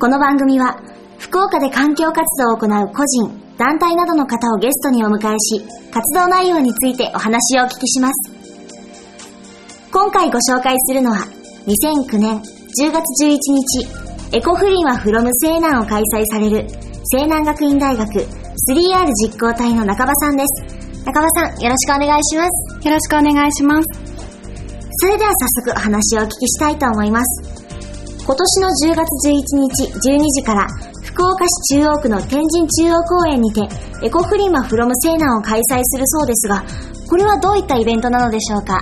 この番組は、福岡で環境活動を行う個人、団体などの方をゲストにお迎えし、活動内容についてお話をお聞きします。今回ご紹介するのは、2009年10月11日、エコフリマフロム西南を開催される、西南学院大学 3R 実行隊の中場さんです。中場さん、よろしくお願いします。よろしくお願いします。それでは早速お話をお聞きしたいと思います。今年の10月11日12時から福岡市中央区の天神中央公園にてエコフリマフロム西南を開催するそうですが、これはどういったイベントなのでしょうか？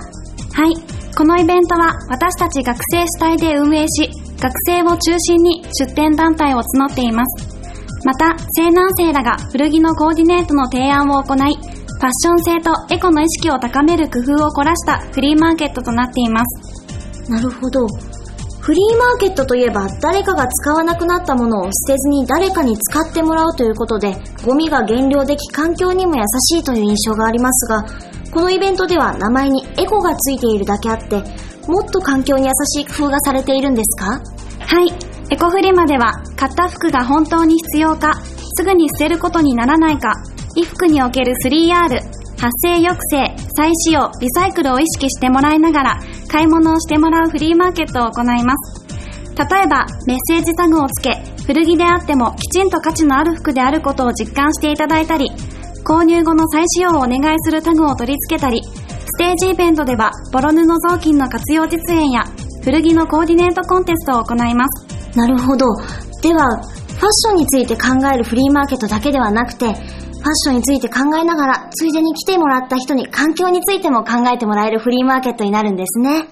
はい。このイベントは私たち学生主体で運営し、学生を中心に出展団体を募っています。また、西南生らが古着のコーディネートの提案を行い、ファッション性とエコの意識を高める工夫を凝らしたフリーマーケットとなっています。なるほど。フリーマーケットといえば誰かが使わなくなったものを捨てずに誰かに使ってもらうということでゴミが減量でき環境にも優しいという印象がありますがこのイベントでは名前にエコがついているだけあってもっと環境に優しい工夫がされているんですか？はい。エコフリマでは買った服が本当に必要かすぐに捨てることにならないか衣服における 3R 発生抑制、再使用、リサイクルを意識してもらいながら買い物をしてもらうフリーマーケットを行います。例えば、メッセージタグをつけ、古着であってもきちんと価値のある服であることを実感していただいたり、購入後の再使用をお願いするタグを取り付けたり、ステージイベントでは、ボロ布雑巾の活用実演や、古着のコーディネートコンテストを行います。なるほど。では、ファッションについて考えるフリーマーケットだけではなくて、ファッションについて考えながら、ついでに来てもらった人に環境についても考えてもらえるフリーマーケットになるんですね。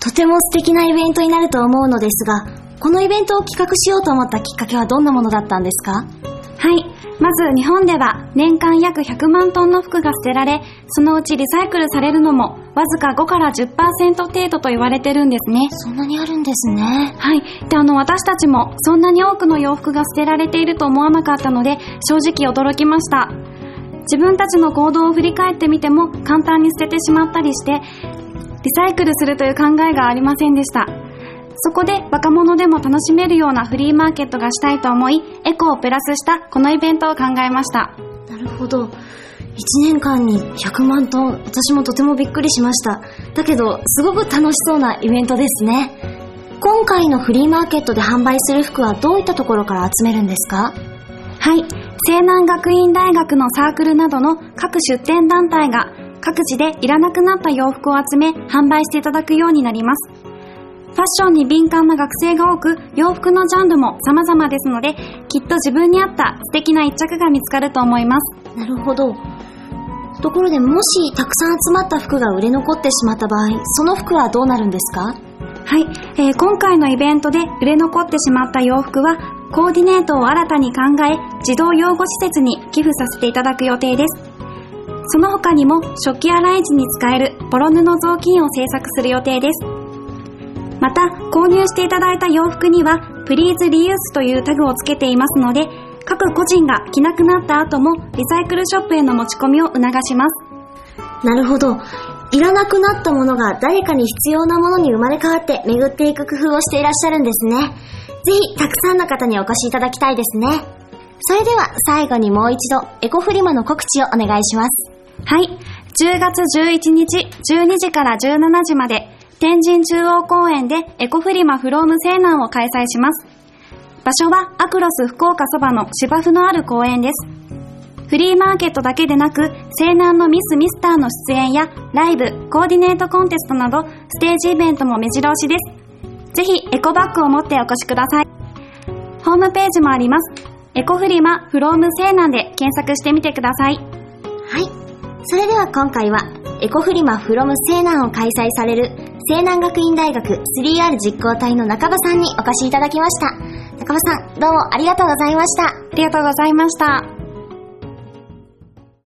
とても素敵なイベントになると思うのですが、このイベントを企画しようと思ったきっかけはどんなものだったんですか？はい。まず日本では年間約100万トンの服が捨てられ、そのうちリサイクルされるのもわずか5から10%程度と言われてるんですね。そんなにあるんですね。はい。で、あの、私たちもそんなに多くの洋服が捨てられていると思わなかったので、正直驚きました。自分たちの行動を振り返ってみても簡単に捨ててしまったりして、リサイクルするという考えがありませんでした。そこで若者でも楽しめるようなフリーマーケットがしたいと思い、エコをプラスしたこのイベントを考えました。なるほど。1年間に100万トン、私もとてもびっくりしました。だけど、すごく楽しそうなイベントですね。今回のフリーマーケットで販売する服はどういったところから集めるんですか？はい。西南学院大学のサークルなどの各出展団体が各地でいらなくなった洋服を集め販売していただくようになります。ファッションに敏感な学生が多く、洋服のジャンルも様々ですので、きっと自分に合った素敵な一着が見つかると思います。なるほど。ところでもしたくさん集まった服が売れ残ってしまった場合、その服はどうなるんですか？はい、えー、今回のイベントで売れ残ってしまった洋服は、コーディネートを新たに考え、児童養護施設に寄付させていただく予定です。その他にも、食器洗い時に使えるボロ布雑巾を製作する予定です。また、購入していただいた洋服には、プリーズリユースというタグをつけていますので、各個人が着なくなった後もリサイクルショップへの持ち込みを促します。なるほど。いらなくなったものが誰かに必要なものに生まれ変わって巡っていく工夫をしていらっしゃるんですね。ぜひ、たくさんの方にお越しいただきたいですね。それでは、最後にもう一度、エコフリマの告知をお願いします。はい。10月11日、12時から17時まで、天神中央公園でエコフリマフローム西南を開催します。場所はアクロス福岡そばの芝生のある公園です。フリーマーケットだけでなく、西南のミス・ミスターの出演やライブ、コーディネートコンテストなど、ステージイベントも目白押しです。ぜひ、エコバッグを持ってお越しください。ホームページもあります。エコフリマフローム西南で検索してみてください。はい。それでは今回は、エコフリマフロム西南を開催される西南学院大学 3R 実行隊の中場さんにお越しいただきました。中場さん、どうもありがとうございました。ありがとうございました。